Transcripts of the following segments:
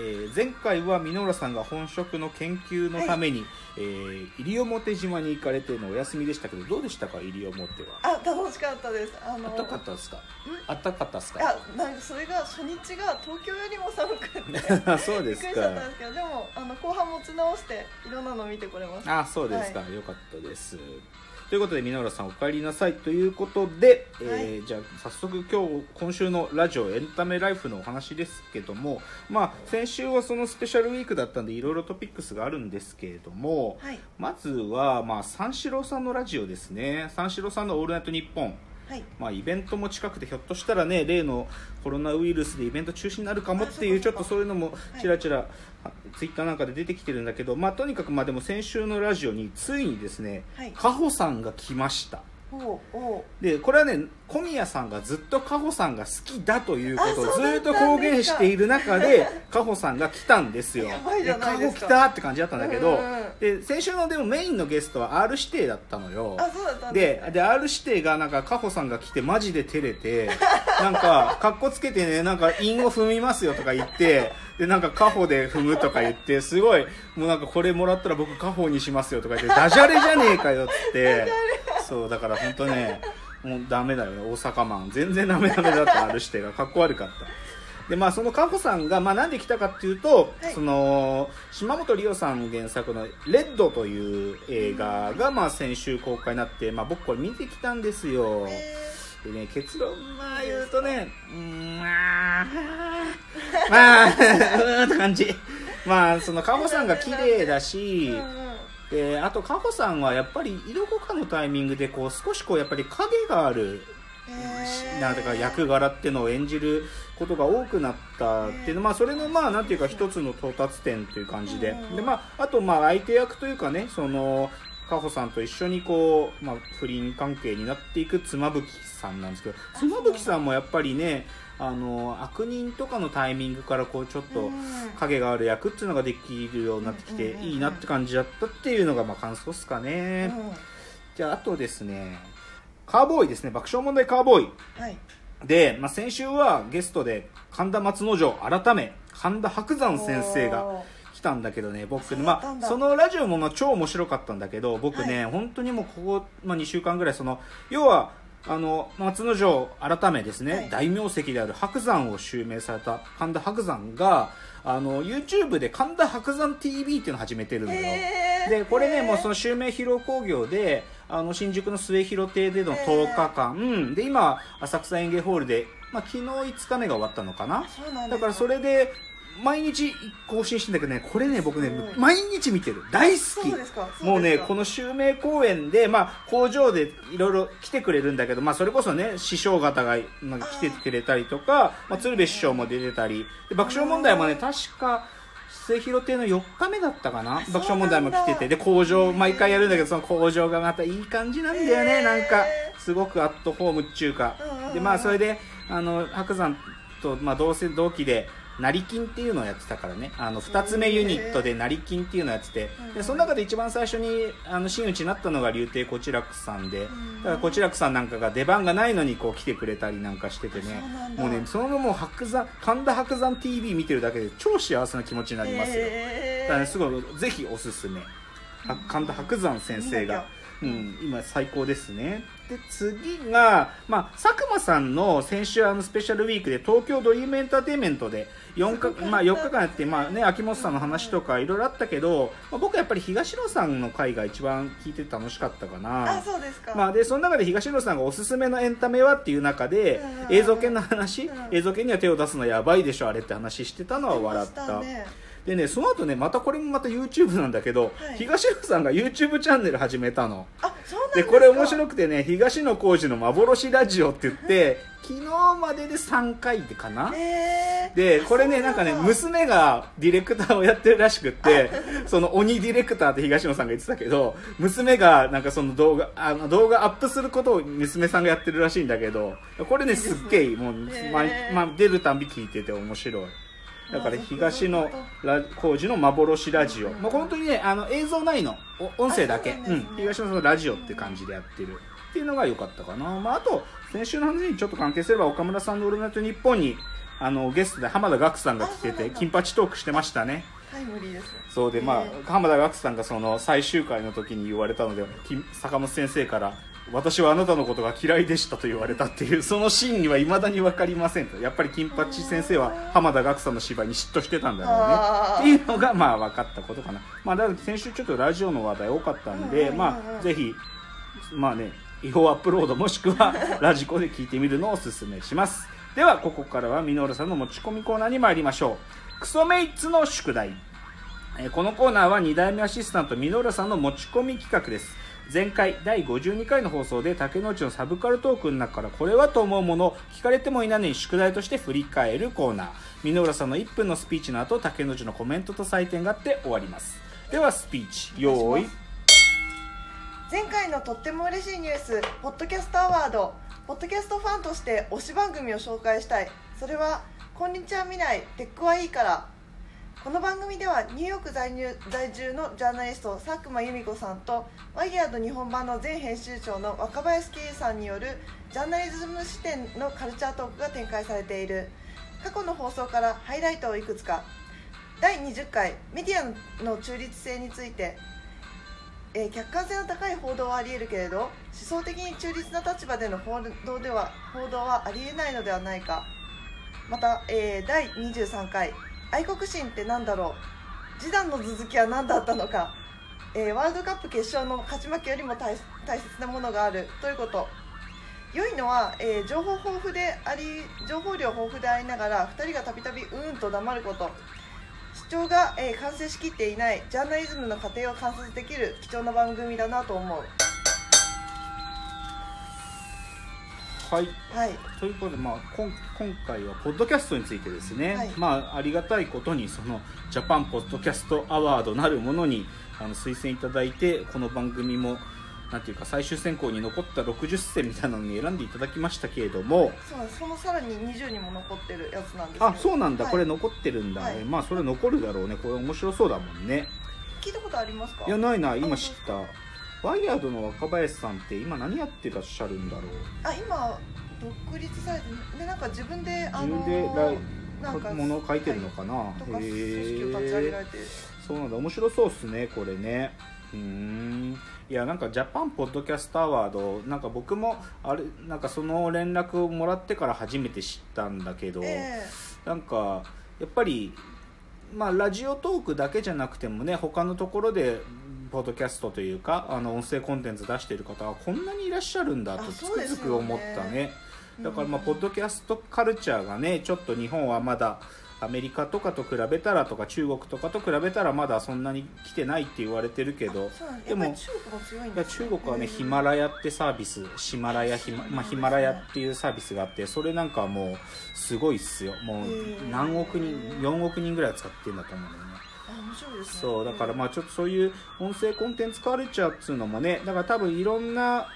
えー前回は箕浦さんが本職の研究のために、えー西表島に行かれてのお休みでしたけどどうでしたか西表は？あ楽しかったです。あのあったかったですか？あったかったですか？いやなんかそれが初日が東京よりも寒くて。そうびっくりしちですかゃったんですけどでもあの後半持ち直していろんなの見てこれました。あそうですか、はよかったですということで箕浦さんお帰りなさいということで、えーじゃあ早速今日今週のラジオエンタメライフのお話ですけどもまあ先週はそのスペシャルウィークだったんでいろいろトピックスがあるんですけれども、はい。まずはまあ三四郎さんのラジオですね。三四郎さんの「オールナイトニッポン」はい。まあ、イベントも近くてひょっとしたらね例のコロナウイルスでイベント中止になるかもっていうちょっとそういうのもはい。ちらちらツイッターなんかで出てきてるんだけど、まあ、とにかくまあでも先週のラジオについにですねはい。カホさんが来ましたでこれはね小宮さんがずっとカホさんが好きだということをずっと公言している中で カホさんが来たんですよ。ですか。カホ来たって感じだったんだけどうんうんうん。で先週のでもメインのゲストは R 指定だったのよ。ででで R 指定がなんかカホさんが来てマジで照れて なんかかっこつけてねなんか韻を踏みますよとか言ってでなんかカホで踏むとか言ってすごいもうなんかこれもらったら僕カホにしますよとか言ってダジャレじゃねえかよっつって そうだから本当ねもうダメだよね。大阪マン。全然ダメダメだった R 指定が。かっこ悪かった。でまあそのカホさんが、まあ、なんで来たかっていうと、はい。その島本理生さん原作の「レッド」という映画が、まあ、先週公開になって、まあ、僕これ見てきたんですよ。えでね結論まあ言うとね うーんまあまあ うーんって感じ。まあそのカホさんが綺麗だしであとカホさんはやっぱりどこかのタイミングでこう少しこうやっぱり影があるなんていうか役柄っていうのを演じることが多くなったっていうのまあそれのまあなんていうか一つの到達点という感じで。うん。でまああとまあ相手役というかねそのカホさんと一緒にこう、まあ、不倫関係になっていく妻夫木さんなんですけどあ妻夫木さんもやっぱりねあの悪人とかのタイミングからこうちょっとうん影がある役っていうのができるようになってきていいなって感じだったっていうのがまあ感想ですかね。うんじゃああとですねカーボーイですね爆笑問題カーボーイ。はい。で、まあ、先週はゲストで神田松之丞改め神田伯山先生が来たんだけどね僕ね、まあ、そのラジオもまあ超面白かったんだけど僕ね、本当にもうここ、まあ、2週間ぐらいその要はあの松之丞改めですね、はい。大名跡である白山を襲名された神田伯山があの YouTube で神田伯山 TV っていうのを始めてるのよ、でこれねもうその襲名披露興行であの新宿の末広亭での10日間、で今浅草園芸ホールで、まあ、昨日5日目が終わったのかな。だからそれで毎日更新してんだけどねこれね僕ね毎日見てる。大好き。そうですか。もうねこのの襲名公演で、まあ、工場でいろいろ来てくれるんだけど、まあ、それこそね師匠方がまあ来てくれたりとか、まあ、鶴瓶師匠も出てたり。で爆笑問題もね確か末広亭の4日目だったかな？爆笑問題も来てて。で工場毎回やるんだけどその工場がまたいい感じなんだよね、へー。なんかすごくアットホームっちゅうか、でまあそれであの白山と、まあ、同世同期で成金っていうのをやってたからね。あの2つ目ユニットで成金っていうのをやっててうん。でその中で一番最初にあの真打ちになったのが竜亭こちらくさんでん。だからこちらくさんなんかが出番がないのにこう来てくれたりなんかしててね。もうねその後もう白山神田白山 TV 見てるだけで超幸せな気持ちになりますよ。だからねすごいぜひおすすめ。は神田伯山先生が、うん、今最高ですね。で次が、まあ、佐久間さんの先週あのスペシャルウィークで東京ドリームエンターテインメントで4日,、まあ、4日間やって、まあね、秋元さんの話とかいろいろあったけど、まあ、僕はやっぱり東野さんの回が一番聞いてて楽しかったかな。あそうですか。まあ、でその中で東野さんがおすすめのエンタメはっていう中でうん映像系の話？うん。映像系には手を出すのやばいでしょあれって話してたのは笑ったねでねその後ねまたこれもまた YouTube なんだけど、はい。東野さんが YouTube チャンネル始めたの。あそうなんでこれ面白くてね東野幸治の幻ラジオって言って昨日までで3回でかな、えー、でこれねあなんかね娘がディレクターをやってるらしくってその鬼ディレクターって東野さんが言ってたけど娘がなんかその動画あの動画アップすることを娘さんがやってるらしいんだけどこれねすっげえもう、へーまま出るたんび聞いてて面白いだからあ東野そういうこラ工事の幻ラジオ、うん。まあ、本当にねあの映像ないの。お音声だけ。ねうん、東野さん。のラジオって感じでやってる。っていうのが良かったかな、まあ、あと先週の話にちょっと関係すれば岡村さんの「オールナイトニッポン」にあのゲストで浜田岳さんが来てて金八トークしてましたね。タイムリーです。そうでまへあ浜田岳さんがその最終回の時に言われたので金坂本先生から「私はあなたのことが嫌いでした」と言われたっていうそのシーンにはいまだに分かりませんと。やっぱり金八先生は浜田岳さんの芝居に嫉妬してたんだろうね。っていうのがまあ分かったことかな。まあだから先週ちょっとラジオの話題多かったんで、まあぜひまあね違法アップロードもしくは ラジコで聞いてみるのをおすすめします。ではここからはミノールさんの持ち込みコーナーに参りましょう。クソメイツの宿題。えーこのコーナーは2代目アシスタントミノールさんの持ち込み企画です前回第52回の放送で竹之内のサブカルトークの中からこれはと思うもの聞かれてもいないのに宿題として振り返るコーナー。ミノールさんの1分のスピーチの後竹之内のコメントと採点があって終わります。ではスピーチ用意。前回のとっても嬉しいニュースポッドキャストアワード。ポッドキャストファンとして推し番組を紹介したい。それは「こんにちは未来テックはいいから」この番組ではニューヨーク在入在住のジャーナリスト佐久間由美子さんとワイヤード日本版の前編集長の若林圭さんによるジャーナリズム視点のカルチャートークが展開されている。過去の放送からハイライトをいくつか。第20回メディアの中立性について。えー客観性の高い報道はあり得るけれど思想的に中立な立場での報道では報道はありえないのではないか。また、えー第23回「愛国心って何だろう？示談の続きは何だったのか」えーワールドカップ決勝の勝ち負けよりも大切なものがある。ということ。良いのは、えー情報豊富であり情報量豊富でありながら2人がたびたびうんと黙ること。主張が、えー完成しきっていない。ジャーナリズムの過程を観察できる貴重な番組だなと思う。はい。はい。ということで、まあ、こん今回はポッドキャストについてですね、はい。まあ、ありがたいことにそのジャパンポッドキャストアワードなるものにあの推薦いただいてこの番組もなんていうか最終選考に残った60選みたいなのに選んでいただきましたけれども。そうそのさらに20にも残ってるやつなんですよ。あそうなんだ、はい。これ残ってるんだ、はい。まあそれ残るだろうね。これ面白そうだもんね。聞いたことありますか？いやないない。今知っあたワイヤードの若林さんって今何やってらっしゃるんだろう？あ今独立されてでなんか自分であ自の分でなんかものを書いてるのかな、とか組織へを立ち上げらえれて。るそうなんだ。面白そうっすねこれね。うーん。いやなんかジャパンポッドキャストアワードなんか僕もあれなんかその連絡をもらってから初めて知ったんだけど、え。なんかやっぱりまあラジオトークだけじゃなくてもね他のところでポッドキャストというかあの音声コンテンツ出してる方はこんなにいらっしゃるんだとあつくづく思ったね。だからまあうんポッドキャストカルチャーがねちょっと日本はまだアメリカとかと比べたらとか中国とかと比べたらまだそんなに来てないって言われてるけどでも中国はねヒマラヤってサービスシマラヤヒマ,、まあ、ヒマラヤっていうサービスがあってそれなんかはもうすごいっすよ。もう何億人4億人ぐらい使ってるんだと思うんだよね白いですね。そうだからまあちょっとそういう音声コンテンツカルチャーっつうのもねだから多分いろんな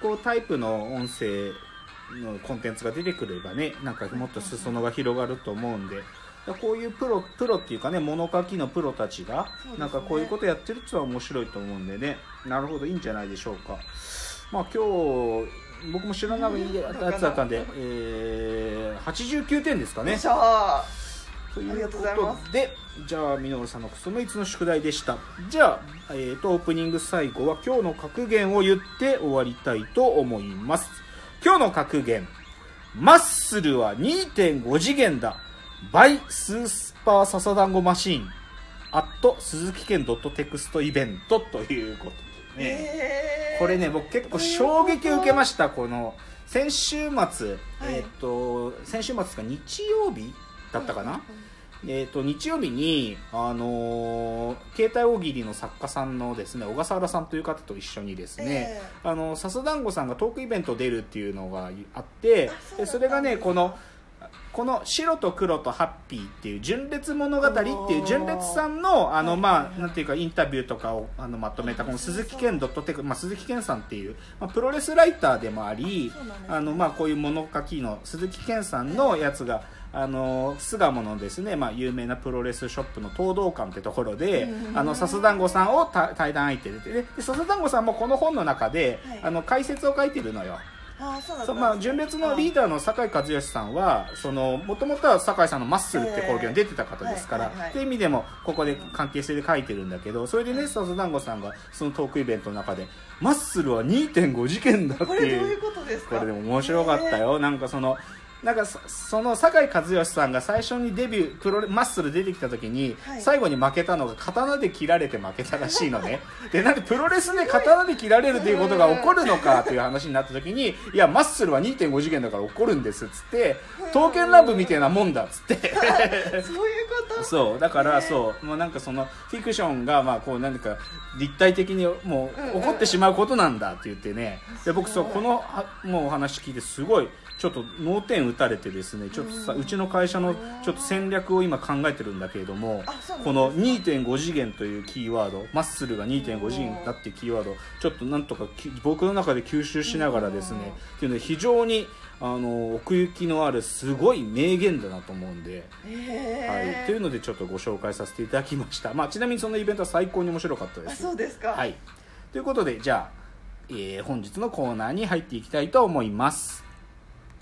こうタイプの音声のコンテンツが出てくればねなんかもっと裾野が広がると思うんでこういうプロプロっていうかね物書きのプロたちがなんかこういうことやってるっていうのは面白いと思うんでね。なるほどいいんじゃないでしょうか。まあ今日僕も知らないやつだったんで、えー、89点ですかねというありがとうございこますとでじゃあミノールさんのクソメイツの宿題でした。じゃあ、えー、とオープニング最後は今日の格言を言って終わりたいと思います。今日の格言マッスルは2.5次元だ。by スーパーササダンゴマシーン。アット鈴木県ドットテクストイベントということーでね、えーこれね僕結構衝撃を受けました。この先週末、はい。えーっと先週末か日曜日だったかな、えー、と日曜日に、あのー携帯大喜利の作家さんのですね小笠原さんという方と一緒にですね、えあの笹団子さんがトークイベント出るっていうのがあってあそそれがねこのこの白と黒とハッピーっていう純烈物語っていう純烈さんのあのはいまあなんていうかインタビューとかをあのまとめたこの鈴木健ドットテクまあ鈴木健さんっていうまあプロレスライターでもありあのまあこういう物書きの鈴木健さんのやつがあの巣鴨のですねまあ有名なプロレスショップの東道館ってところでうんあの笹団子さんをた対談相手ででで笹団子さんもこの本の中ではい。あの解説を書いてるのよ。ああそうまあ、純烈のリーダーの酒井和義さんはもともとは酒井さんのマッスルって興行に出てた方ですから、ええはいはいはい。っていう意味でもここで関係性で書いてるんだけどそれでね笹団子さんがそのトークイベントの中でマッスルは2.5次元だってこれどういいううことですか？これでも面白かったよ、なんかそのなんかそその酒井和義さんが最初にデビュープロレマッスル出てきた時に、はい。最後に負けたのが刀で切られて負けたらしいのね。でなんでプロレスで刀で切られるということが起こるのかという話になった時にいやマッスルは2.5次元だから起こるんですっつって刀剣乱舞みたいなもんだっつって。そういうこと？そう。だからね。そう。もうなんかそのフィクションがまあこう何か立体的にもう起こってしまうことなんだって言ってね。で僕そうこのはもうお話聞いてすごいちょっと脳天打たれてですねちょっとさうちの会社のちょっと戦略を今考えてるんだけれどもこの2.5次元というキーワードマッスルが2.5次元だっていうキーワードちょっとなんとかき僕の中で吸収しながらですねっていうので非常にあの奥行きのあるすごい名言だなと思うんで。えはい、というのでちょっとご紹介させていただきました、まあ、ちなみにそのイベントは最高に面白かったであすそうですか。はい、ということでじゃあ、えー本日のコーナーに入っていきたいと思います